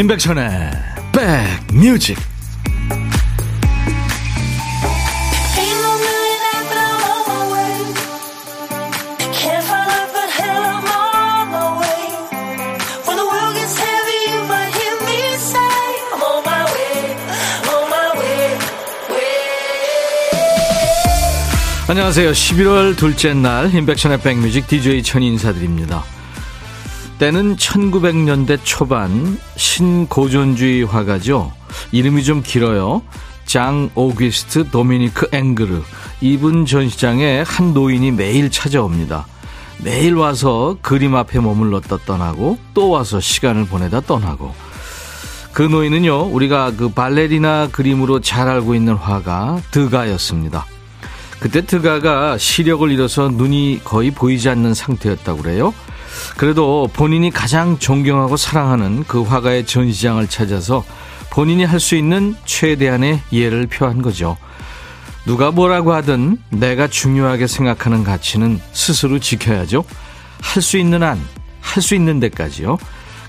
임백천의 백뮤직 안녕하세요. 11월 둘째 날 임백천의 백뮤직 DJ 천이 인사드립니다. 때는 1900년대 초반 신고전주의 화가죠. 이름이 좀 길어요. 장 오기스트 도미니크 앵그르. 이분 전시장에 한 노인이 매일 찾아옵니다. 매일 와서 그림 앞에 머물렀다 떠나고 또 와서 시간을 보내다 떠나고 그 노인은요 우리가 그 발레리나 그림으로 잘 알고 있는 화가 드가였습니다. 그때 드가가 시력을 잃어서 눈이 거의 보이지 않는 상태였다고 그래요. 그래도 본인이 가장 존경하고 사랑하는 그 화가의 전시장을 찾아서 본인이 할 수 있는 최대한의 이해를 표한 거죠. 누가 뭐라고 하든 내가 중요하게 생각하는 가치는 스스로 지켜야죠. 할 수 있는 한, 할 수 있는 데까지요.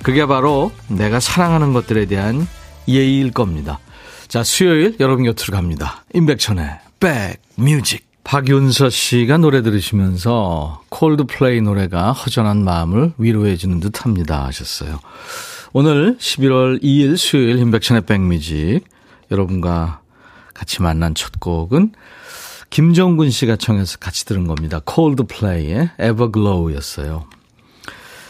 그게 바로 내가 사랑하는 것들에 대한 예의일 겁니다. 자, 수요일 여러분 곁으로 갑니다. 임백천의 백뮤직. 박윤서 씨가 노래 들으시면서 콜드플레이 노래가 허전한 마음을 위로해 주는 듯 합니다 하셨어요. 오늘 11월 2일 수요일 인백션의 백뮤직 여러분과 같이 만난 첫 곡은 김정근 씨가 청해서 같이 들은 겁니다. 콜드플레이의 Everglow였어요.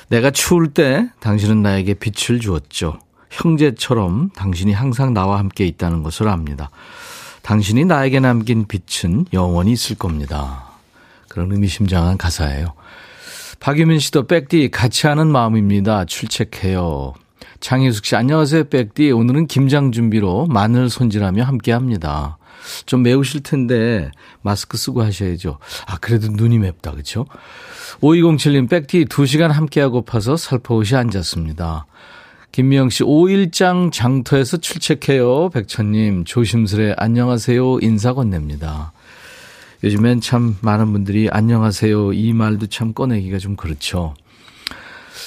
내가 추울 때 당신은 나에게 빛을 주었죠. 형제처럼 당신이 항상 나와 함께 있다는 것을 압니다. 당신이 나에게 남긴 빛은 영원히 있을 겁니다. 그런 의미심장한 가사예요. 박유민 씨도 백디 같이 하는 마음입니다. 출첵해요. 장혜숙 씨 안녕하세요 백디 오늘은 김장 준비로 마늘 손질하며 함께 합니다. 좀 매우실 텐데 마스크 쓰고 하셔야죠. 아 그래도 눈이 맵다 그렇죠? 5207님 백디 2시간 함께하고 파서 살포시 앉았습니다. 김미영 씨, 5일장 장터에서 출첵해요. 백천님, 조심스레 안녕하세요. 인사 건넵니다. 요즘엔 참 많은 분들이 안녕하세요. 이 말도 참 꺼내기가 좀 그렇죠.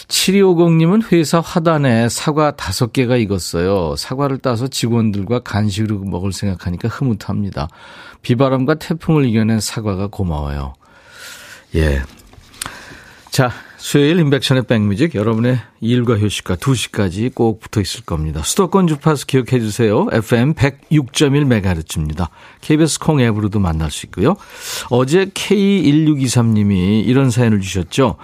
7250님은 회사 화단에 사과 다섯 개가 익었어요. 사과를 따서 직원들과 간식으로 먹을 생각하니까 흐뭇합니다. 비바람과 태풍을 이겨낸 사과가 고마워요. 예. 자, 수요일 인백션의 백뮤직 여러분의 일과 휴식과 2시까지 꼭 붙어 있을 겁니다. 수도권 주파수 기억해 주세요. FM 106.1MHz입니다. KBS 콩 앱으로도 만날 수 있고요. 어제 K1623님이 이런 사연을 주셨죠.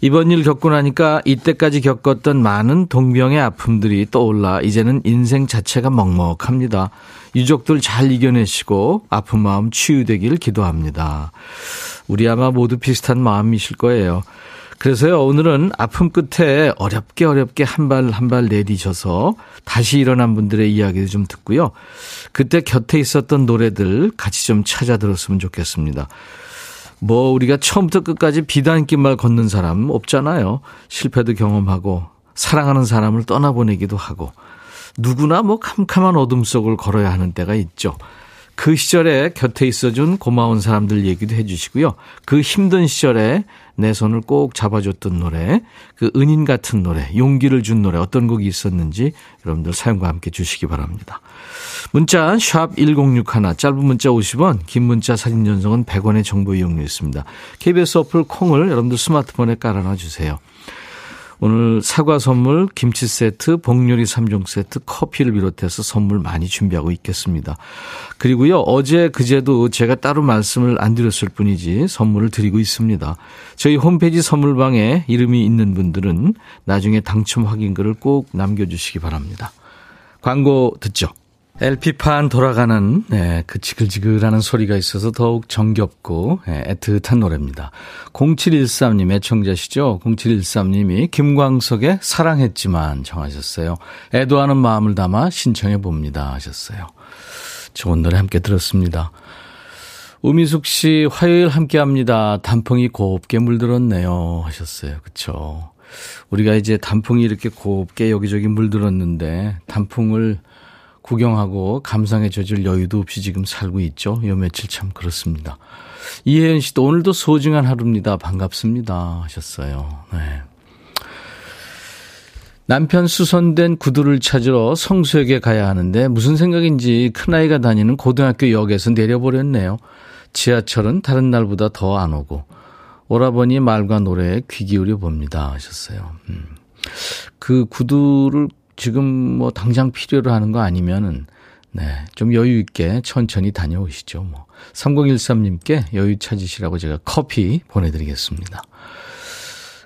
이번 일 겪고 나니까 이때까지 겪었던 많은 동병의 아픔들이 떠올라 이제는 인생 자체가 먹먹합니다. 유족들 잘 이겨내시고 아픈 마음 치유되길 기도합니다. 우리 아마 모두 비슷한 마음이실 거예요. 그래서요, 오늘은 아픔 끝에 어렵게 어렵게 한 발 한 발 내디셔서 다시 일어난 분들의 이야기를 좀 듣고요. 그때 곁에 있었던 노래들 같이 좀 찾아 들었으면 좋겠습니다. 뭐, 우리가 처음부터 끝까지 비단길말 걷는 사람 없잖아요. 실패도 경험하고, 사랑하는 사람을 떠나보내기도 하고, 누구나 뭐 캄캄한 어둠 속을 걸어야 하는 때가 있죠. 그 시절에 곁에 있어준 고마운 사람들 얘기도 해주시고요. 그 힘든 시절에 내 손을 꼭 잡아줬던 노래, 그 은인 같은 노래, 용기를 준 노래 어떤 곡이 있었는지 여러분들 사연과 함께 주시기 바랍니다. 문자 샵 1061, 짧은 문자 50원, 긴 문자 사진 전송은 100원의 정보 이용료 있습니다. KBS 어플 콩을 여러분들 스마트폰에 깔아놔 주세요. 오늘 사과 선물, 김치 세트, 복요리 3종 세트, 커피를 비롯해서 선물 많이 준비하고 있겠습니다. 그리고요, 어제, 그제도 제가 따로 말씀을 안 드렸을 뿐이지 선물을 드리고 있습니다. 저희 홈페이지 선물방에 이름이 있는 분들은 나중에 당첨 확인글을 꼭 남겨주시기 바랍니다. 광고 듣죠? LP판 돌아가는 네, 그 지글지글하는 소리가 있어서 더욱 정겹고 네, 애틋한 노래입니다. 0713님 애청자시죠? 0713님이 김광석의 사랑했지만 정하셨어요. 애도하는 마음을 담아 신청해 봅니다 하셨어요. 좋은 노래 함께 들었습니다. 우미숙 씨 화요일 함께 합니다. 단풍이 곱게 물들었네요 하셨어요. 그쵸 우리가 이제 단풍이 이렇게 곱게 여기저기 물들었는데 단풍을 구경하고 감상해 젖을 여유도 없이 지금 살고 있죠. 요 며칠 참 그렇습니다. 이혜연 씨도 오늘도 소중한 하루입니다. 반갑습니다. 하셨어요. 네. 남편 수선된 구두를 찾으러 성수역에 가야 하는데 무슨 생각인지 큰아이가 다니는 고등학교 역에서 내려버렸네요. 지하철은 다른 날보다 더 안 오고 오라버니 말과 노래에 귀 기울여 봅니다 하셨어요. 음. 그 구두를 지금 뭐 당장 필요로 하는 거 아니면은 네, 좀 여유 있게 천천히 다녀오시죠. 뭐 3013님께 여유 찾으시라고 제가 커피 보내드리겠습니다.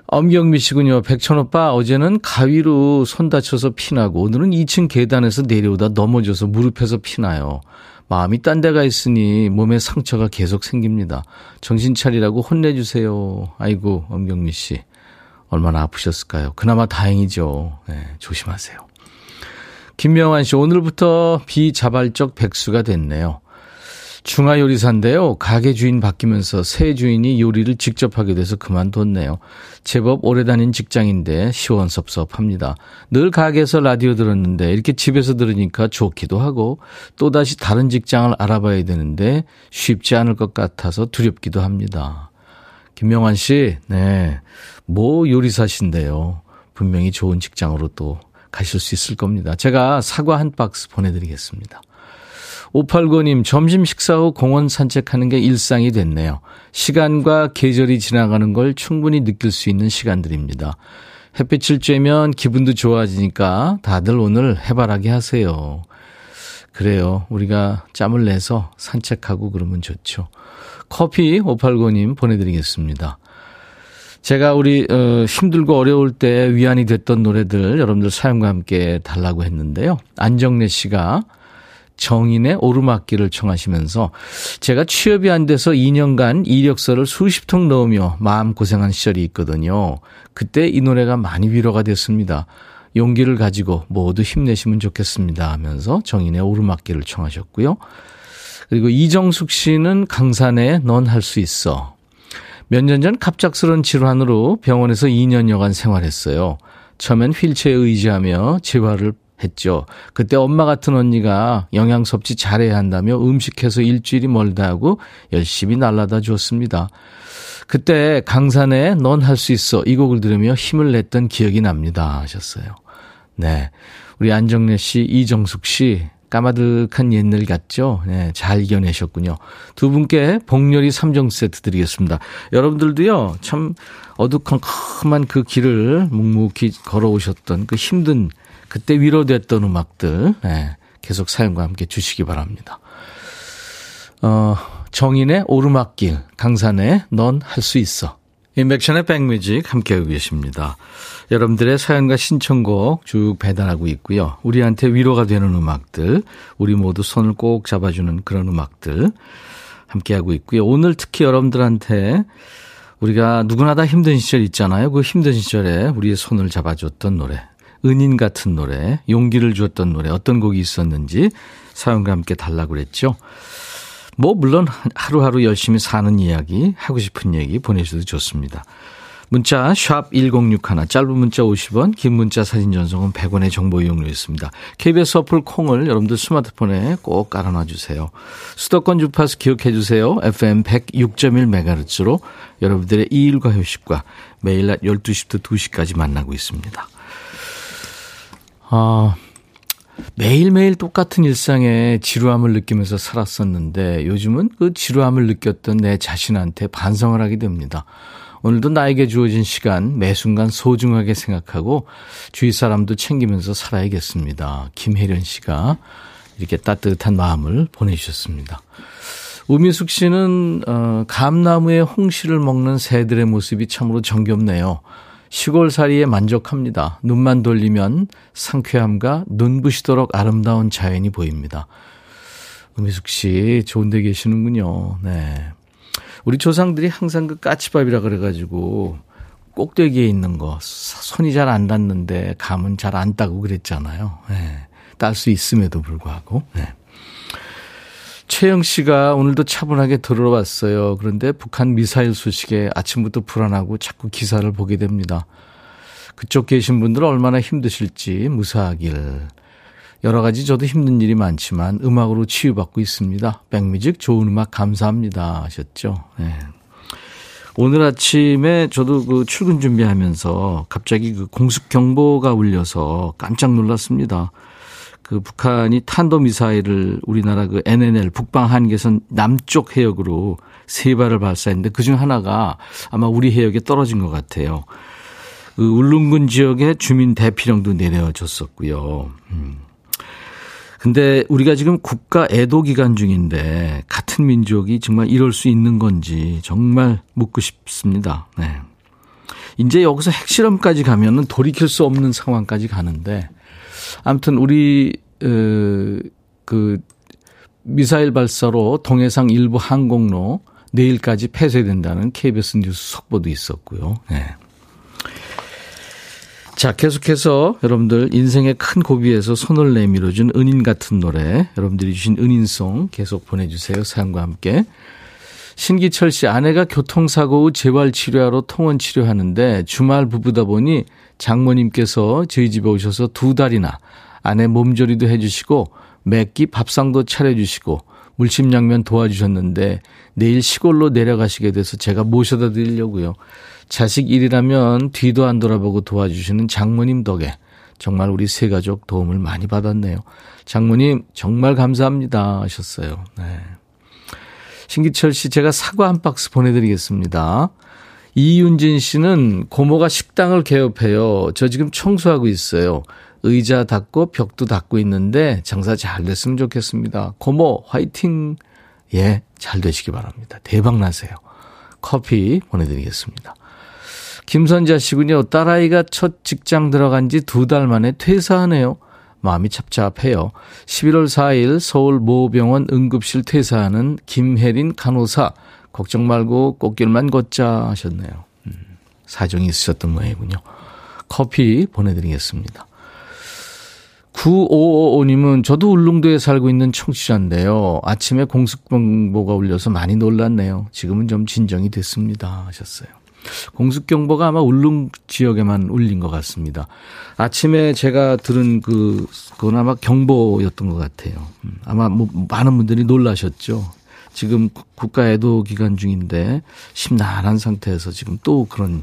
엄경미 씨군요. 백천 오빠, 어제는 가위로 손 다쳐서 피나고, 오늘은 2층 계단에서 내려오다 넘어져서 무릎에서 피나요. 마음이 딴 데가 있으니 몸에 상처가 계속 생깁니다. 정신 차리라고 혼내주세요. 아이고, 엄경미 씨. 얼마나 아프셨을까요? 그나마 다행이죠. 네, 조심하세요. 김명환 씨, 오늘부터 비자발적 백수가 됐네요. 중화요리사인데요. 가게 주인 바뀌면서 새 주인이 요리를 직접 하게 돼서 그만뒀네요. 제법 오래 다닌 직장인데 시원섭섭합니다. 늘 가게에서 라디오 들었는데 이렇게 집에서 들으니까 좋기도 하고 또다시 다른 직장을 알아봐야 되는데 쉽지 않을 것 같아서 두렵기도 합니다. 김명환 씨, 네. 뭐 요리사신데요. 분명히 좋은 직장으로 또 가실 수 있을 겁니다. 제가 사과 한 박스 보내드리겠습니다. 589님, 점심 식사 후 공원 산책하는 게 일상이 됐네요. 시간과 계절이 지나가는 걸 충분히 느낄 수 있는 시간들입니다. 햇빛을 쬐면 기분도 좋아지니까 다들 오늘 해바라기 하세요. 그래요. 우리가 짬을 내서 산책하고 그러면 좋죠. 커피 589님 보내드리겠습니다. 제가 우리 어, 힘들고 어려울 때 위안이 됐던 노래들 여러분들 사연과 함께 달라고 했는데요. 안정래 씨가 정인의 오르막길을 청하시면서 제가 취업이 안 돼서 2년간 이력서를 수십 통 넣으며 마음고생한 시절이 있거든요. 그때 이 노래가 많이 위로가 됐습니다. 용기를 가지고 모두 힘내시면 좋겠습니다 하면서 정인의 오르막길을 청하셨고요. 그리고 이정숙 씨는 강산에 넌할 수 있어. 몇 년 전 갑작스러운 질환으로 병원에서 2년여간 생활했어요. 처음엔 휠체어에 의지하며 재활을 했죠. 그때 엄마 같은 언니가 영양 섭취 잘해야 한다며 음식해서 일주일이 멀다 하고 열심히 날라다 주었습니다. 그때 강산에 넌할 수 있어 이 곡을 들으며 힘을 냈던 기억이 납니다 하셨어요. 네. 우리 안정래 씨, 이정숙 씨 까마득한 옛날 같죠? 네, 잘 이겨내셨군요. 두 분께 복렬이 3종 세트 드리겠습니다. 여러분들도요, 참 어두컴컴한 그 길을 묵묵히 걸어오셨던 그 힘든 그때 위로됐던 음악들 네, 계속 사연과 함께 주시기 바랍니다. 어, 정인의 오르막길, 강산의 넌 할 수 있어. 인백션의 백뮤직 함께하고 계십니다. 여러분들의 사연과 신청곡 쭉 배달하고 있고요. 우리한테 위로가 되는 음악들, 우리 모두 손을 꼭 잡아주는 그런 음악들 함께하고 있고요. 오늘 특히 여러분들한테 우리가 누구나 다 힘든 시절 있잖아요. 그 힘든 시절에 우리의 손을 잡아줬던 노래. 은인 같은 노래, 용기를 주었던 노래, 어떤 곡이 있었는지 사연과 함께 달라고 그랬죠. 뭐, 물론 하루하루 열심히 사는 이야기, 하고 싶은 얘기 보내주셔도 좋습니다. 문자 1061, 짧은 문자 50원, 긴 문자 사진 전송은 100원의 정보 이용료 있습니다. KBS 어플 콩을 여러분들 스마트폰에 꼭 깔아놔 주세요. 수도권 주파수 기억해 주세요. FM 106.1MHz로 여러분들의 이일과 휴식과 매일 낮 12시부터 2시까지 만나고 있습니다. 아, 매일매일 똑같은 일상에 지루함을 느끼면서 살았었는데 요즘은 그 지루함을 느꼈던 내 자신한테 반성을 하게 됩니다. 오늘도 나에게 주어진 시간 매 순간 소중하게 생각하고 주위 사람도 챙기면서 살아야겠습니다. 김혜련 씨가 이렇게 따뜻한 마음을 보내주셨습니다. 우미숙 씨는 어, 감나무에 홍시를 먹는 새들의 모습이 참으로 정겹네요. 시골살이에 만족합니다. 눈만 돌리면 상쾌함과 눈부시도록 아름다운 자연이 보입니다. 음미숙 씨, 좋은 데 계시는군요. 네. 우리 조상들이 항상 그 까치밥이라 그래가지고 꼭대기에 있는 거, 손이 잘 안 닿는데 감은 잘 안 따고 그랬잖아요. 네. 딸 수 있음에도 불구하고. 네. 최영 씨가 오늘도 차분하게 들어왔어요. 그런데 북한 미사일 소식에 아침부터 불안하고 자꾸 기사를 보게 됩니다. 그쪽 계신 분들 얼마나 힘드실지 무사하길. 여러 가지 저도 힘든 일이 많지만 음악으로 치유받고 있습니다. 백뮤직 좋은 음악 감사합니다 하셨죠. 네. 오늘 아침에 저도 그 출근 준비하면서 갑자기 그 공습 경보가 울려서 깜짝 놀랐습니다. 그 북한이 탄도 미사일을 우리나라 그 NNL 북방 한계선 남쪽 해역으로 세 발을 발사했는데 그중 하나가 아마 우리 해역에 떨어진 것 같아요. 그 울릉군 지역에 주민 대피령도 내려졌었고요. 음. 근데 우리가 지금 국가 애도 기간 중인데 같은 민족이 정말 이럴 수 있는 건지 정말 묻고 싶습니다. 네. 이제 여기서 핵실험까지 가면은 돌이킬 수 없는 상황까지 가는데 아무튼 우리 어, 그 미사일 발사로 동해상 일부 항공로 내일까지 폐쇄된다는 KBS 뉴스 속보도 있었고요. 네. 자, 계속해서 여러분들 인생의 큰 고비에서 손을 내밀어준 은인 같은 노래, 여러분들이 주신 은인송 계속 보내주세요. 사연과 함께. 신기철 씨 아내가 교통사고 후 재활 치료하러 통원 치료하는데 주말 부부다 보니 장모님께서 저희 집에 오셔서 두 달이나 아내 몸조리도 해주시고 맵기 밥상도 차려주시고 물심양면 도와주셨는데 내일 시골로 내려가시게 돼서 제가 모셔다 드리려고요. 자식 일이라면 뒤도 안 돌아보고 도와주시는 장모님 덕에 정말 우리 세 가족 도움을 많이 받았네요. 장모님 정말 감사합니다 하셨어요. 네. 신기철 씨 제가 사과 한 박스 보내드리겠습니다. 이윤진 씨는 고모가 식당을 개업해요. 저 지금 청소하고 있어요. 의자 닦고 벽도 닦고 있는데 장사 잘 됐으면 좋겠습니다. 고모 화이팅. 예, 잘 되시기 바랍니다. 대박 나세요. 커피 보내드리겠습니다. 김선자 씨군요. 딸아이가 첫 직장 들어간 지 두 달 만에 퇴사하네요. 마음이 찹찹해요. 11월 4일 서울 모병원 응급실 퇴사하는 김혜린 간호사. 걱정 말고 꽃길만 걷자 하셨네요. 음, 사정이 있으셨던 모양이군요. 커피 보내드리겠습니다. 9555님은 저도 울릉도에 살고 있는 청취자인데요. 아침에 공습경보가 울려서 많이 놀랐네요. 지금은 좀 진정이 됐습니다. 하셨어요. 공습경보가 아마 울릉 지역에만 울린 것 같습니다. 아침에 제가 들은 그, 그건 아마 경보였던 것 같아요. 음, 아마 뭐 많은 분들이 놀라셨죠. 지금 국가 애도 기간 중인데 심란한 상태에서 지금 또 그런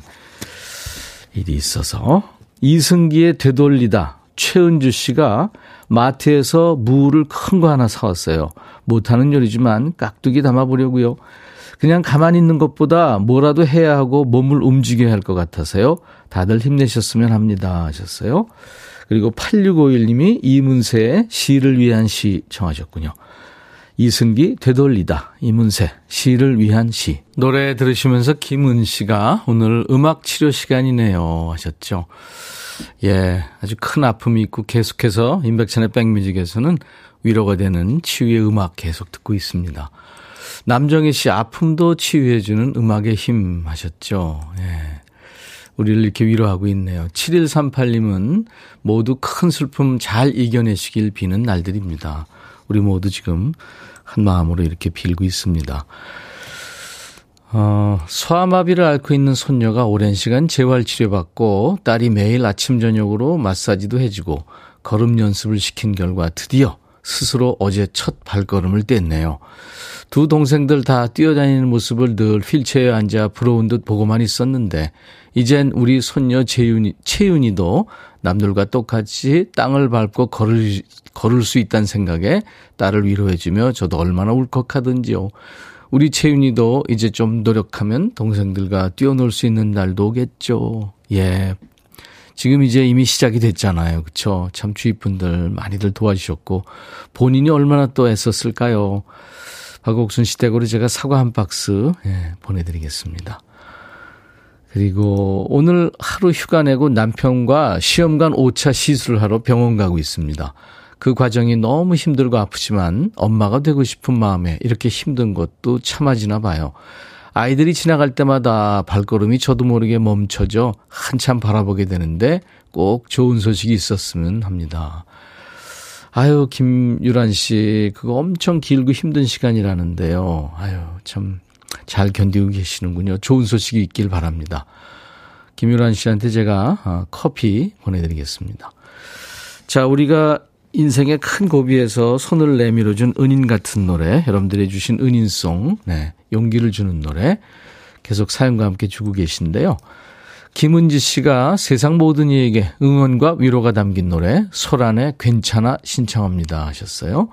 일이 있어서 이승기의 되돌리다 최은주 씨가 마트에서 무를 큰 거 하나 사왔어요. 못하는 요리지만 깍두기 담아보려고요. 그냥 가만히 있는 것보다 뭐라도 해야 하고 몸을 움직여야 할 것 같아서요. 다들 힘내셨으면 합니다. 하셨어요. 그리고 8651님이 이문세의 시를 위한 시 청하셨군요. 이승기 되돌리다 이문세 시를 위한 시 노래 들으시면서 김은 씨가 오늘 음악 치료 시간이네요 하셨죠. 예, 아주 큰 아픔이 있고 계속해서 임백천의 백뮤직에서는 위로가 되는 치유의 음악 계속 듣고 있습니다. 남정희 씨 아픔도 치유해주는 음악의 힘 하셨죠. 예. 우리를 이렇게 위로하고 있네요. 7138님은 모두 큰 슬픔 잘 이겨내시길 비는 날들입니다. 우리 모두 지금 한 마음으로 이렇게 빌고 있습니다. 어, 소아마비를 앓고 있는 손녀가 오랜 시간 재활 치료받고 딸이 매일 아침 저녁으로 마사지도 해주고 걸음 연습을 시킨 결과 드디어 스스로 어제 첫 발걸음을 뗐네요. 두 동생들 다 뛰어다니는 모습을 늘 휠체어에 앉아 부러운 듯 보고만 있었는데 이젠 우리 손녀 재윤이, 채윤이도 남들과 똑같이 땅을 밟고 걸을, 걸을 수 있다는 생각에 딸을 위로해주며 저도 얼마나 울컥하든지요. 우리 채윤이도 이제 좀 노력하면 동생들과 뛰어놀 수 있는 날도 오겠죠. 예. 지금 이제 이미 시작이 됐잖아요. 그쵸? 참 주위 분들 많이들 도와주셨고, 본인이 얼마나 또 애썼을까요? 박옥순 시댁으로 제가 사과 한 박스, 예, 보내드리겠습니다. 그리고 오늘 하루 휴가 내고 남편과 시험관 5차 시술을 하러 병원 가고 있습니다. 그 과정이 너무 힘들고 아프지만 엄마가 되고 싶은 마음에 이렇게 힘든 것도 참아지나 봐요. 아이들이 지나갈 때마다 발걸음이 저도 모르게 멈춰져 한참 바라보게 되는데 꼭 좋은 소식이 있었으면 합니다. 아유, 김유란 씨, 그거 엄청 길고 힘든 시간이라는데요. 아유, 참 잘 견디고 계시는군요. 좋은 소식이 있길 바랍니다. 김유란 씨한테 제가 어, 커피 보내드리겠습니다. 자, 우리가 인생의 큰 고비에서 손을 내밀어준 은인 같은 노래, 여러분들이 주신 은인송, 네, 용기를 주는 노래, 계속 사연과 함께 주고 계신데요. 김은지 씨가 세상 모든 이에게 응원과 위로가 담긴 노래 소란의 괜찮아 신청합니다 하셨어요.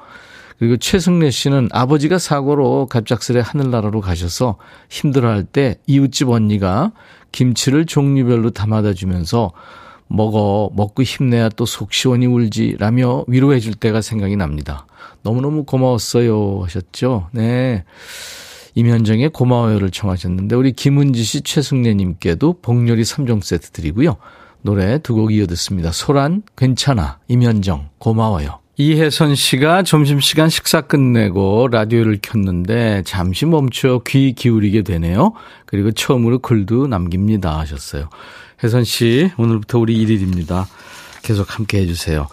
그리고 최승래 씨는 아버지가 사고로 갑작스레 하늘나라로 가셔서 힘들어할 때 이웃집 언니가 김치를 종류별로 담아다 주면서 먹어 먹고 힘내야 또 속 시원히 울지 라며 위로해 줄 때가 생각이 납니다. 너무너무 고마웠어요 하셨죠. 네. 임현정의 고마워요를 청하셨는데 우리 김은지 씨, 최승래 님께도 복요리 3종 세트 드리고요. 노래 두 곡 이어 듣습니다. 소란 괜찮아. 임현정 고마워요. 이혜선 씨가 점심시간 식사 끝내고 라디오를 켰는데 잠시 멈춰 귀 기울이게 되네요. 그리고 처음으로 글도 남깁니다 하셨어요. 혜선 씨, 오늘부터 우리 1일입니다. 계속 함께 해주세요.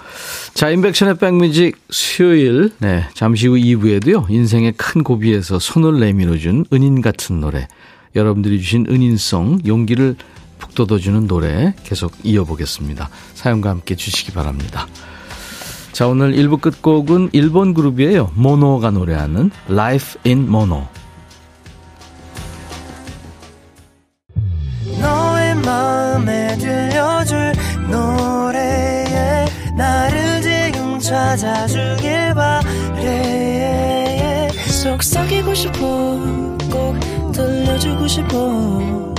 자, 인백션의 백뮤직 수요일, 네, 잠시 후 2부에도요, 인생의 큰 고비에서 손을 내밀어준 은인 같은 노래, 여러분들이 주신 은인송, 용기를 북돋워주는 노래 계속 이어보겠습니다. 사연과 함께 주시기 바랍니다. 자, 오늘 1부 끝곡은 일본 그룹이에요. 모노가 노래하는 Life in Mono. 찾아주길 바래 속삭이고 싶어 꼭 들려주고 싶어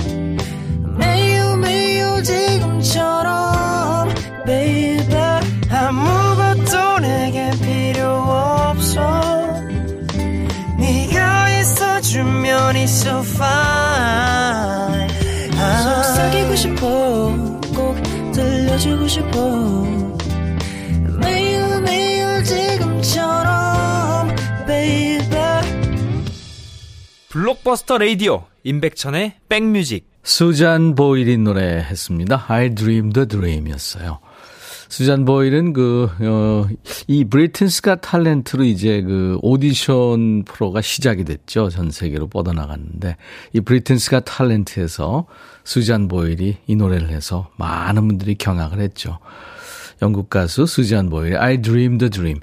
매우 매우 지금처럼 baby 아무 있어주면 있어 fine. 속삭이고 싶어. 꼭 들려주고 싶어. 매일 매일 지금처럼 baby. 블록버스터 레이디오 임백천의 백 music. 수잔 보일이 노래 했습니다. I Dreamed a Dream이었어요. 수잔 보일은 그, 어, 이 Britain's Got Talent로 이제 그 오디션 프로가 시작이 됐죠. 전 세계로 뻗어나갔는데, 이 Britain's Got Talent에서 수잔 보일이 이 노래를 해서 많은 분들이 경악을 했죠. 영국 가수 수잔 보일의 I Dreamed a Dream.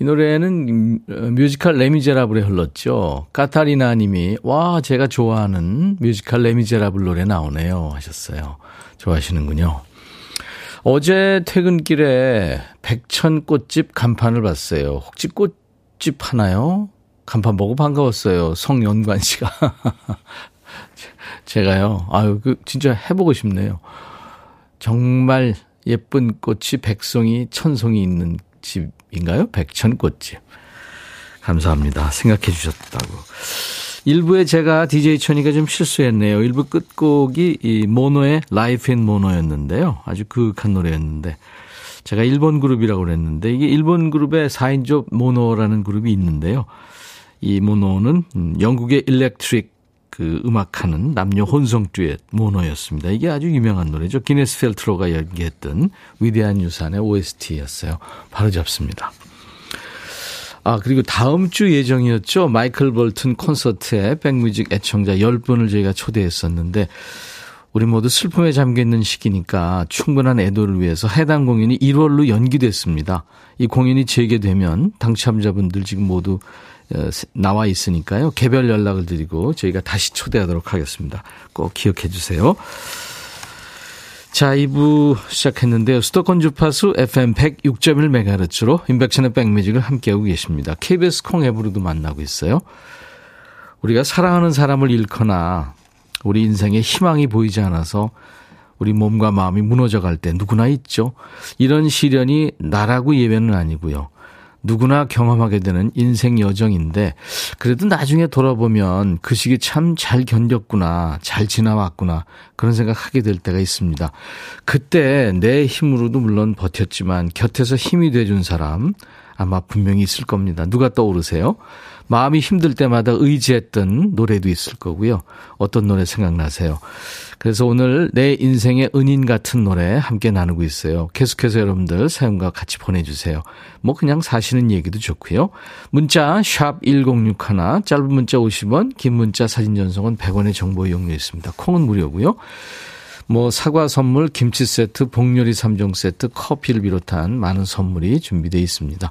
이 노래는 뮤지컬 레미제라블에 흘렀죠. 까타리나 님이, 와, 제가 좋아하는 뮤지컬 레미제라블 노래 나오네요. 하셨어요. 좋아하시는군요. 어제 퇴근길에 백천꽃집 간판을 봤어요. 혹시 꽃집 하나요? 간판 보고 반가웠어요. 성연관 씨가. 제가요. 아유, 그 진짜 해보고 싶네요. 정말 예쁜 꽃이 백송이, 천송이 있는 집인가요? 백천꽃집. 감사합니다. 생각해 주셨다고. 일부에 제가 DJ 천이가 좀 실수했네요. 일부 끝곡이 이 모노의 Life in Mono였는데요. 아주 그윽한 노래였는데 제가 일본 그룹이라고 그랬는데 이게 일본 그룹의 4인조 모노라는 그룹이 있는데요. 이 모노는 영국의 일렉트릭 그 음악하는 남녀 혼성 듀엣 모노였습니다. 이게 아주 유명한 노래죠. 기네스 펠트로가 연기했던 위대한 유산의 OST였어요. 바로 잡습니다. 아, 그리고 다음 주 예정이었죠. 마이클 볼튼 콘서트에 백뮤직 애청자 10분을 저희가 초대했었는데, 우리 모두 슬픔에 잠겨 있는 시기니까 충분한 애도를 위해서 해당 공연이 1월로 연기됐습니다. 이 공연이 재개되면 당첨자분들 지금 모두 어, 나와 있으니까요. 개별 연락을 드리고 저희가 다시 초대하도록 하겠습니다. 꼭 기억해 주세요. 자, 2부 시작했는데요. 수도권 주파수 FM 106.1MHz로 인백션의 백뮤직을 함께하고 계십니다. KBS 콩 앱으로도 만나고 있어요. 우리가 사랑하는 사람을 잃거나 우리 인생에 희망이 보이지 않아서 우리 몸과 마음이 무너져 갈 때 누구나 있죠. 이런 시련이 나라고 예외는 아니고요. 누구나 경험하게 되는 인생 여정인데 그래도 나중에 돌아보면 그 시기 참 잘 견뎠구나, 잘 지나왔구나 그런 생각하게 될 때가 있습니다. 그때 내 힘으로도 물론 버텼지만 곁에서 힘이 돼준 사람 아마 분명히 있을 겁니다. 누가 떠오르세요? 마음이 힘들 때마다 의지했던 노래도 있을 거고요. 어떤 노래 생각나세요? 그래서 오늘 내 인생의 은인 같은 노래 함께 나누고 있어요. 계속해서 여러분들 사연과 같이 보내주세요. 뭐 그냥 사시는 얘기도 좋고요. 문자 샵 1061, 짧은 문자 50원, 긴 문자 사진 전송은 100원의 정보 이용료 있습니다. 콩은 무료고요. 뭐 사과 선물, 김치 세트, 복요리 3종 세트, 커피를 비롯한 많은 선물이 준비되어 있습니다.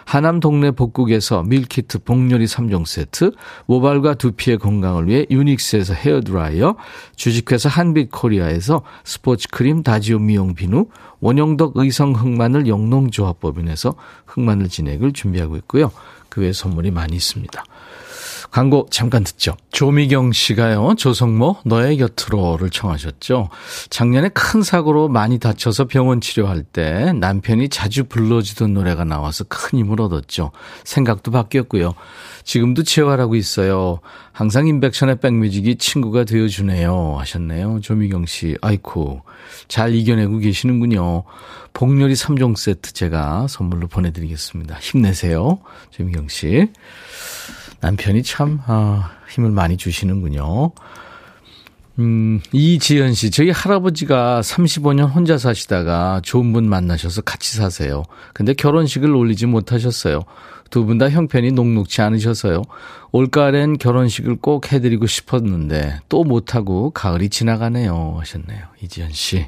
하남 동네 복국에서 밀키트 복요리 3종 세트, 모발과 두피의 건강을 위해 유닉스에서 헤어드라이어, 주식회사 한빛코리아에서 스포츠크림 다지오 미용 비누, 원형덕 의성 흑마늘 영농조합법인에서 흑마늘 진액을 준비하고 있고요. 그 외 선물이 많이 있습니다. 광고 잠깐 듣죠. 조미경 씨가요, 조성모, 너의 곁으로를 청하셨죠. 작년에 큰 사고로 많이 다쳐서 병원 치료할 때 남편이 자주 불러주던 노래가 나와서 큰 힘을 얻었죠. 생각도 바뀌었고요. 지금도 치료하라고 있어요. 항상 인백션의 백뮤직이 친구가 되어주네요. 하셨네요. 조미경 씨. 아이쿠. 잘 이겨내고 계시는군요. 복렬이 3종 세트 제가 선물로 보내드리겠습니다. 힘내세요. 조미경 씨. 남편이 참, 아, 힘을 많이 주시는군요. 음, 이지연 씨, 저희 할아버지가 35년 혼자 사시다가 좋은 분 만나셔서 같이 사세요. 근데 결혼식을 올리지 못하셨어요. 두 분 다 형편이 녹록치 않으셔서요. 올가을엔 결혼식을 꼭 해드리고 싶었는데 또 못하고 가을이 지나가네요. 하셨네요. 이지연 씨.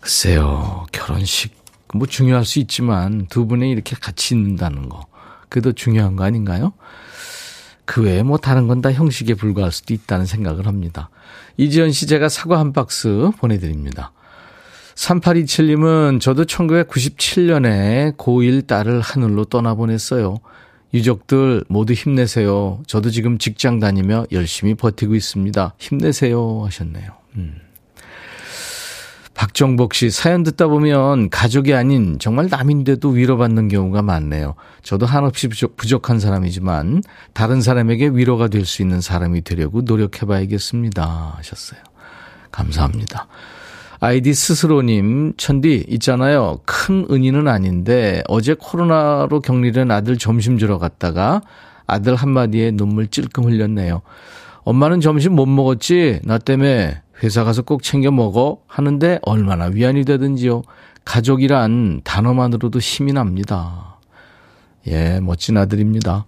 글쎄요, 결혼식, 뭐 중요할 수 있지만 두 분이 이렇게 같이 있는다는 거. 그게 더 중요한 거 아닌가요? 그 외에 뭐 다른 건 다 형식에 불과할 수도 있다는 생각을 합니다. 이지연 씨 제가 사과 한 박스 보내드립니다. 3827님은 저도 1997년에 고1 딸을 하늘로 떠나보냈어요. 유족들 모두 힘내세요. 저도 지금 직장 다니며 열심히 버티고 있습니다. 힘내세요. 하셨네요. 음. 박정복 씨 사연 듣다 보면 가족이 아닌 정말 남인데도 위로받는 경우가 많네요. 저도 한없이 부족, 한 사람이지만 다른 사람에게 위로가 될 수 있는 사람이 되려고 노력해봐야겠습니다. 하셨어요. 감사합니다. 아이디 스스로님, 천디, 있잖아요. 큰 은인은 아닌데 어제 코로나로 격리된 아들 점심 주러 갔다가 아들 한마디에 눈물 찔끔 흘렸네요. 엄마는 점심 못 먹었지? 나 때문에 회사 가서 꼭 챙겨 먹어 하는데 얼마나 위안이 되든지요. 가족이란 단어만으로도 힘이 납니다. 예, 멋진 아들입니다.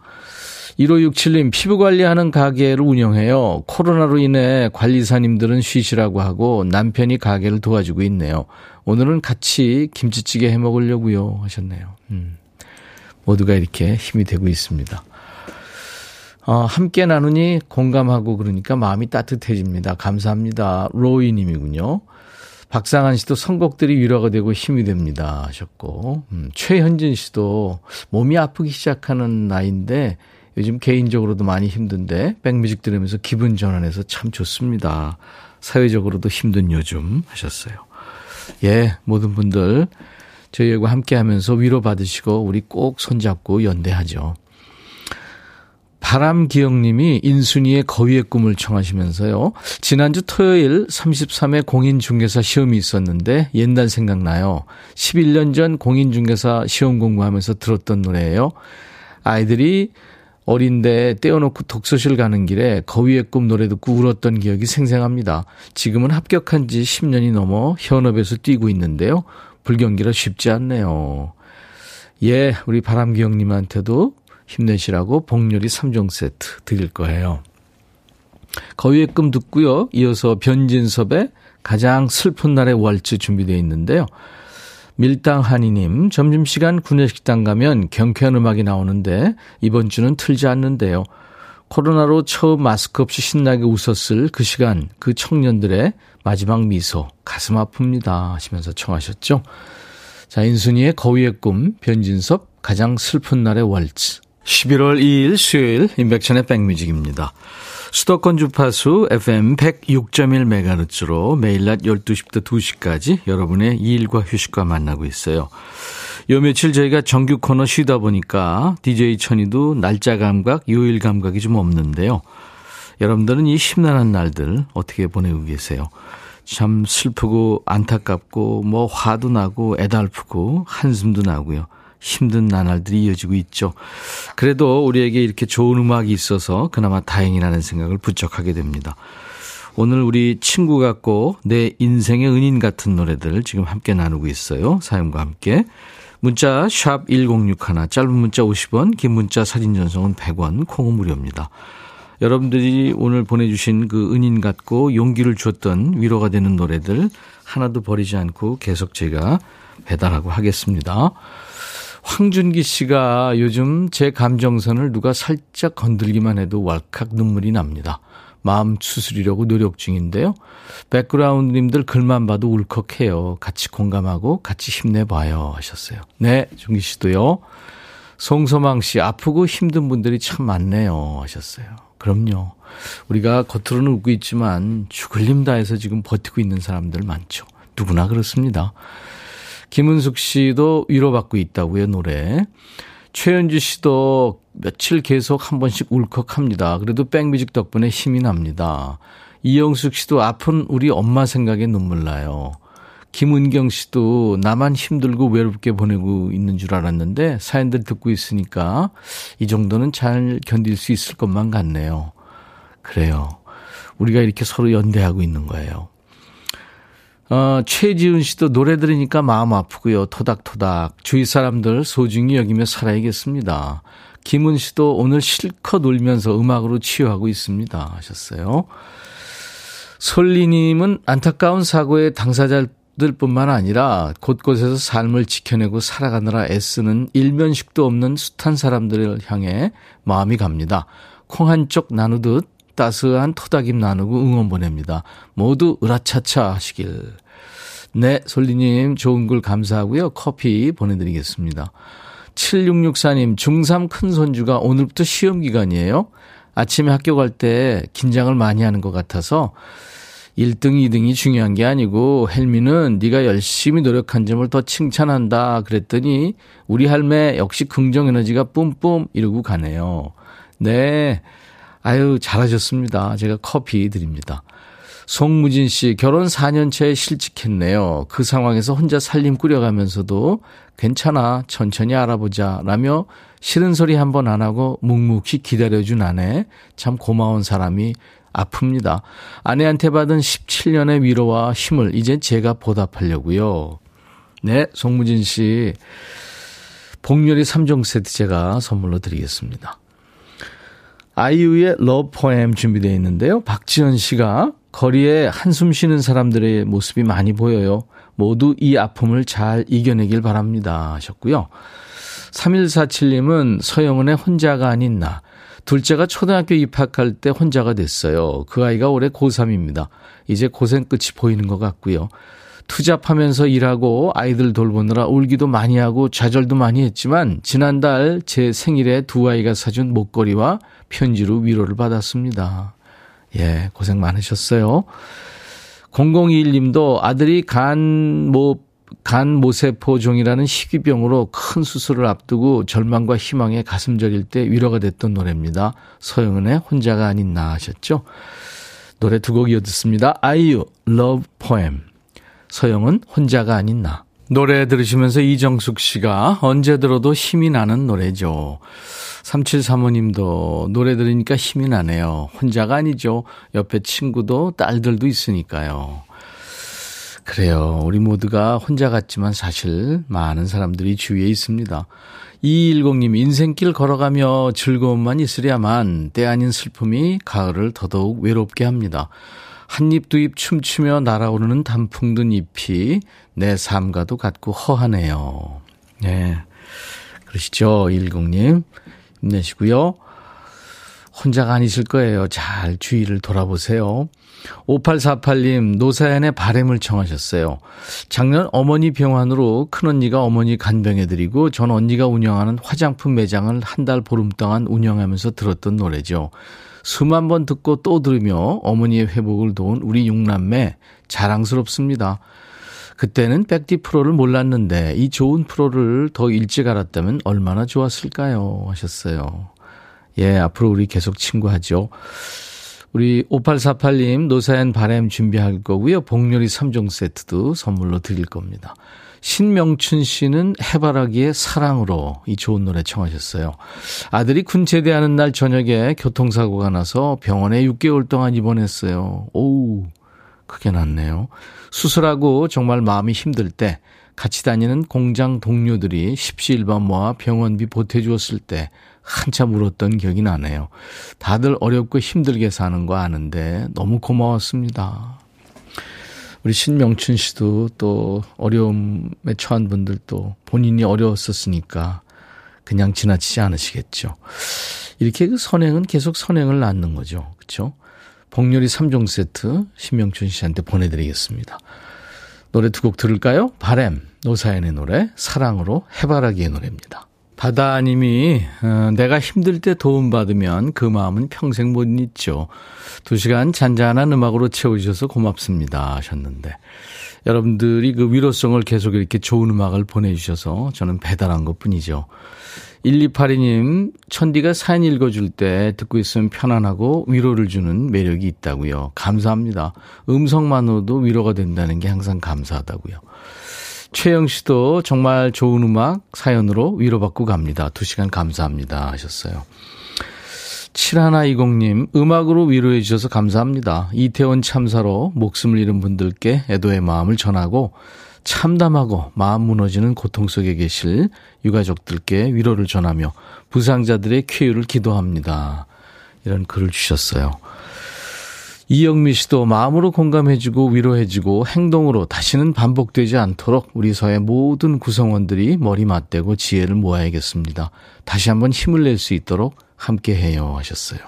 1567님, 피부 관리하는 가게를 운영해요. 코로나로 인해 관리사님들은 쉬시라고 하고 남편이 가게를 도와주고 있네요. 오늘은 같이 김치찌개 해 먹으려고요. 하셨네요. 음, 모두가 이렇게 힘이 되고 있습니다. 어, 함께 나누니 공감하고 그러니까 마음이 따뜻해집니다. 감사합니다. 로이 님이군요. 박상한 씨도 선곡들이 위로가 되고 힘이 됩니다. 하셨고, 음, 최현진 씨도 몸이 아프기 시작하는 나이인데 요즘 개인적으로도 많이 힘든데 백뮤직 들으면서 기분 전환해서 참 좋습니다. 사회적으로도 힘든 요즘 하셨어요. 예, 모든 분들 저희하고 함께 하면서 위로받으시고 우리 꼭 손잡고 연대하죠. 바람기영님이 인순이의 거위의 꿈을 청하시면서요. 지난주 토요일 33회 공인중개사 시험이 있었는데 옛날 생각나요. 11년 전 공인중개사 시험 공부하면서 들었던 노래예요. 아이들이 어린데 떼어놓고 독서실 가는 길에 거위의 꿈 노래 듣고 울었던 기억이 생생합니다. 지금은 합격한 지 10년이 넘어 현업에서 뛰고 있는데요. 불경기라 쉽지 않네요. 예, 우리 바람기영님한테도 힘내시라고 복요리 3종 세트 드릴 거예요. 거위의 꿈 듣고요. 이어서 변진섭의 가장 슬픈 날의 월츠 준비되어 있는데요. 밀당 한이님, 점심시간 구내식당 가면 경쾌한 음악이 나오는데 이번 주는 틀지 않는데요. 코로나로 처음 마스크 없이 신나게 웃었을 그 시간, 그 청년들의 마지막 미소, 가슴 아픕니다. 하시면서 청하셨죠. 자, 인순이의 거위의 꿈, 변진섭, 가장 슬픈 날의 월츠. 11월 2일 수요일 인백천의 백뮤직입니다. 수도권 주파수 FM 106.1MHz로 매일 낮 12시부터 2시까지 여러분의 일과 휴식과 만나고 있어요. 요 며칠 저희가 정규 코너 쉬다 보니까 DJ 천이도 날짜 감각, 요일 감각이 좀 없는데요. 여러분들은 이 심란한 날들 어떻게 보내고 계세요? 참 슬프고 안타깝고 뭐 화도 나고 애달프고 한숨도 나고요. 힘든 나날들이 이어지고 있죠. 그래도 우리에게 이렇게 좋은 음악이 있어서 그나마 다행이라는 생각을 부쩍 하게 됩니다. 오늘 우리 친구 같고 내 인생의 은인 같은 노래들 지금 함께 나누고 있어요. 사연과 함께. 문자 1061, 짧은 문자 50원, 긴 문자 사진 전송은 100원, 콩은 무료입니다. 여러분들이 오늘 보내주신 그 은인 같고 용기를 줬던 위로가 되는 노래들 하나도 버리지 않고 계속 제가 배달하고 하겠습니다. 황준기 씨가 요즘 제 감정선을 누가 살짝 건들기만 해도 왈칵 눈물이 납니다. 마음 추스리려고 노력 중인데요. 백그라운드님들 글만 봐도 울컥해요. 같이 공감하고 같이 힘내봐요 하셨어요. 네, 준기 씨도요. 송소망 씨 아프고 힘든 분들이 참 많네요 하셨어요. 그럼요. 우리가 겉으로는 웃고 있지만 죽을 힘 다해서 지금 버티고 있는 사람들 많죠. 누구나 그렇습니다. 김은숙 씨도 위로받고 있다고요, 노래. 최현주 씨도 며칠 계속 한 번씩 울컥합니다. 그래도 백뮤직 덕분에 힘이 납니다. 이영숙 씨도 아픈 우리 엄마 생각에 눈물 나요. 김은경 씨도 나만 힘들고 외롭게 보내고 있는 줄 알았는데 사연들 듣고 있으니까 이 정도는 잘 견딜 수 있을 것만 같네요. 그래요. 우리가 이렇게 서로 연대하고 있는 거예요. 어, 최지은 씨도 노래 들으니까 마음 아프고요. 토닥토닥. 주위 사람들 소중히 여기며 살아야겠습니다. 김은 씨도 오늘 실컷 울면서 음악으로 치유하고 있습니다. 하셨어요. 솔리님은 안타까운 사고의 당사자들 뿐만 아니라 곳곳에서 삶을 지켜내고 살아가느라 애쓰는 일면식도 없는 숱한 사람들을 향해 마음이 갑니다. 콩 한쪽 나누듯 따스한 토닥임 나누고 응원 보냅니다. 모두 으라차차 하시길. 네, 솔리님 좋은 글 감사하고요. 커피 보내드리겠습니다. 7664님, 중3 큰 손주가 오늘부터 시험 기간이에요. 아침에 학교 갈 때 긴장을 많이 하는 것 같아서 1등, 2등이 중요한 게 아니고 헬미는 네가 열심히 노력한 점을 더 칭찬한다 그랬더니 우리 할매 역시 긍정 에너지가 뿜뿜 이러고 가네요. 네. 아유, 잘하셨습니다. 제가 커피 드립니다. 송무진 씨, 결혼 4년차에 실직했네요. 그 상황에서 혼자 살림 꾸려가면서도 괜찮아, 천천히 알아보자. 라며 싫은 소리 한 번 안 하고 묵묵히 기다려준 아내. 참 고마운 사람이 아픕니다. 아내한테 받은 17년의 위로와 힘을 이제 제가 보답하려고요. 네, 송무진 씨. 복요리 3종 세트 제가 선물로 드리겠습니다. 아이유의 Love Poem 준비되어 있는데요. 박지현 씨가 거리에 한숨 쉬는 사람들의 모습이 많이 보여요. 모두 이 아픔을 잘 이겨내길 바랍니다. 하셨고요. 3147님은 서영은의 혼자가 아닌 나. 둘째가 초등학교 입학할 때 혼자가 됐어요. 그 아이가 올해 고3입니다. 이제 고생 끝이 보이는 것 같고요. 투잡하면서 일하고 아이들 돌보느라 울기도 많이 하고 좌절도 많이 했지만 지난달 제 생일에 두 아이가 사준 목걸이와 편지로 위로를 받았습니다. 예, 고생 많으셨어요. 0021님도 아들이 간, 모, 간 모세포종이라는 희귀병으로 큰 수술을 앞두고 절망과 희망에 가슴 저릴 때 위로가 됐던 노래입니다. 서영은의 혼자가 아닌 나 하셨죠? 노래 두 곡 이어 듣습니다. 아이유, Love Poem. 서영은 혼자가 아닌 나. 노래 들으시면서 이정숙 씨가 언제 들어도 힘이 나는 노래죠. 3735님도 노래 들으니까 힘이 나네요. 혼자가 아니죠. 옆에 친구도 딸들도 있으니까요. 그래요. 우리 모두가 혼자 같지만 사실 많은 사람들이 주위에 있습니다. 210님, 인생길 걸어가며 즐거움만 있으랴만 때 아닌 슬픔이 가을을 더더욱 외롭게 합니다. 한 입 두 입 춤추며 날아오르는 단풍 든 잎이 내 삶과도 같고 허하네요. 네. 그러시죠, 110님. 힘내시고요. 혼자가 아니실 거예요. 잘 주위를 돌아보세요. 5848님, 노사연의 바램을 청하셨어요. 작년 어머니 병환으로 큰언니가 어머니 간병해드리고 전 언니가 운영하는 화장품 매장을 한 달 보름 동안 운영하면서 들었던 노래죠. 수만 번 듣고 또 들으며 어머니의 회복을 도운 우리 육남매 자랑스럽습니다. 그때는 백디 프로를 몰랐는데 이 좋은 프로를 더 일찍 알았다면 얼마나 좋았을까요? 하셨어요. 예, 앞으로 우리 계속 친구하죠. 우리 5848님 노사연 바램 준비할 거고요. 복요리 3종 세트도 선물로 드릴 겁니다. 신명춘 씨는 해바라기의 사랑으로 이 좋은 노래 청하셨어요. 아들이 군 제대하는 날 저녁에 교통사고가 나서 병원에 6개월 동안 입원했어요. 오우. 크게 났네요. 수술하고 정말 마음이 힘들 때 같이 다니는 공장 동료들이 십시일반 모아 병원비 보태주었을 때 한참 울었던 기억이 나네요. 다들 어렵고 힘들게 사는 거 아는데 너무 고마웠습니다. 우리 신명춘 씨도 또 어려움에 처한 분들도 본인이 어려웠었으니까 그냥 지나치지 않으시겠죠. 이렇게 그 선행은 계속 선행을 낳는 거죠. 그렇죠? 복렬이 3종 세트 신명춘 씨한테 보내드리겠습니다. 노래 두 곡 들을까요? 바램, 노사연의 노래, 사랑으로 해바라기의 노래입니다. 바다님이 어, 내가 힘들 때 도움받으면 그 마음은 평생 못 잊죠. 두 시간 잔잔한 음악으로 채워주셔서 고맙습니다 하셨는데 여러분들이 그 위로성을 계속 이렇게 좋은 음악을 보내주셔서 저는 배달한 것 뿐이죠. 1282님, 천디가 사연 읽어줄 때 듣고 있으면 편안하고 위로를 주는 매력이 있다고요. 감사합니다. 음성만으로도 위로가 된다는 게 항상 감사하다고요. 최영 씨도 정말 좋은 음악 사연으로 위로받고 갑니다. 두 시간 감사합니다 하셨어요. 7120님, 음악으로 위로해 주셔서 감사합니다. 이태원 참사로 목숨을 잃은 분들께 애도의 마음을 전하고 참담하고 마음 무너지는 고통 속에 계실 유가족들께 위로를 전하며 부상자들의 쾌유를 기도합니다. 이런 글을 주셨어요. 이영미 씨도 마음으로 공감해주고 위로해주고 행동으로 다시는 반복되지 않도록 우리 사회 모든 구성원들이 머리 맞대고 지혜를 모아야겠습니다. 다시 한번 힘을 낼 수 있도록 함께 해요 하셨어요.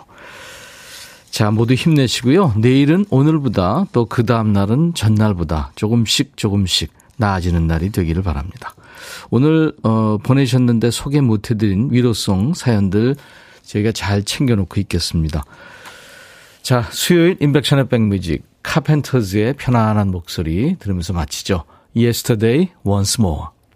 자, 모두 힘내시고요. 내일은 오늘보다 또 그 다음날은 전날보다 조금씩 조금씩 나아지는 날이 되기를 바랍니다. 오늘 어, 보내셨는데 소개 못해드린 위로송 사연들 저희가 잘 챙겨놓고 있겠습니다. 자, 수요일 인백션의 백뮤직 카펜터즈의 편안한 목소리 들으면서 마치죠. Yesterday once more.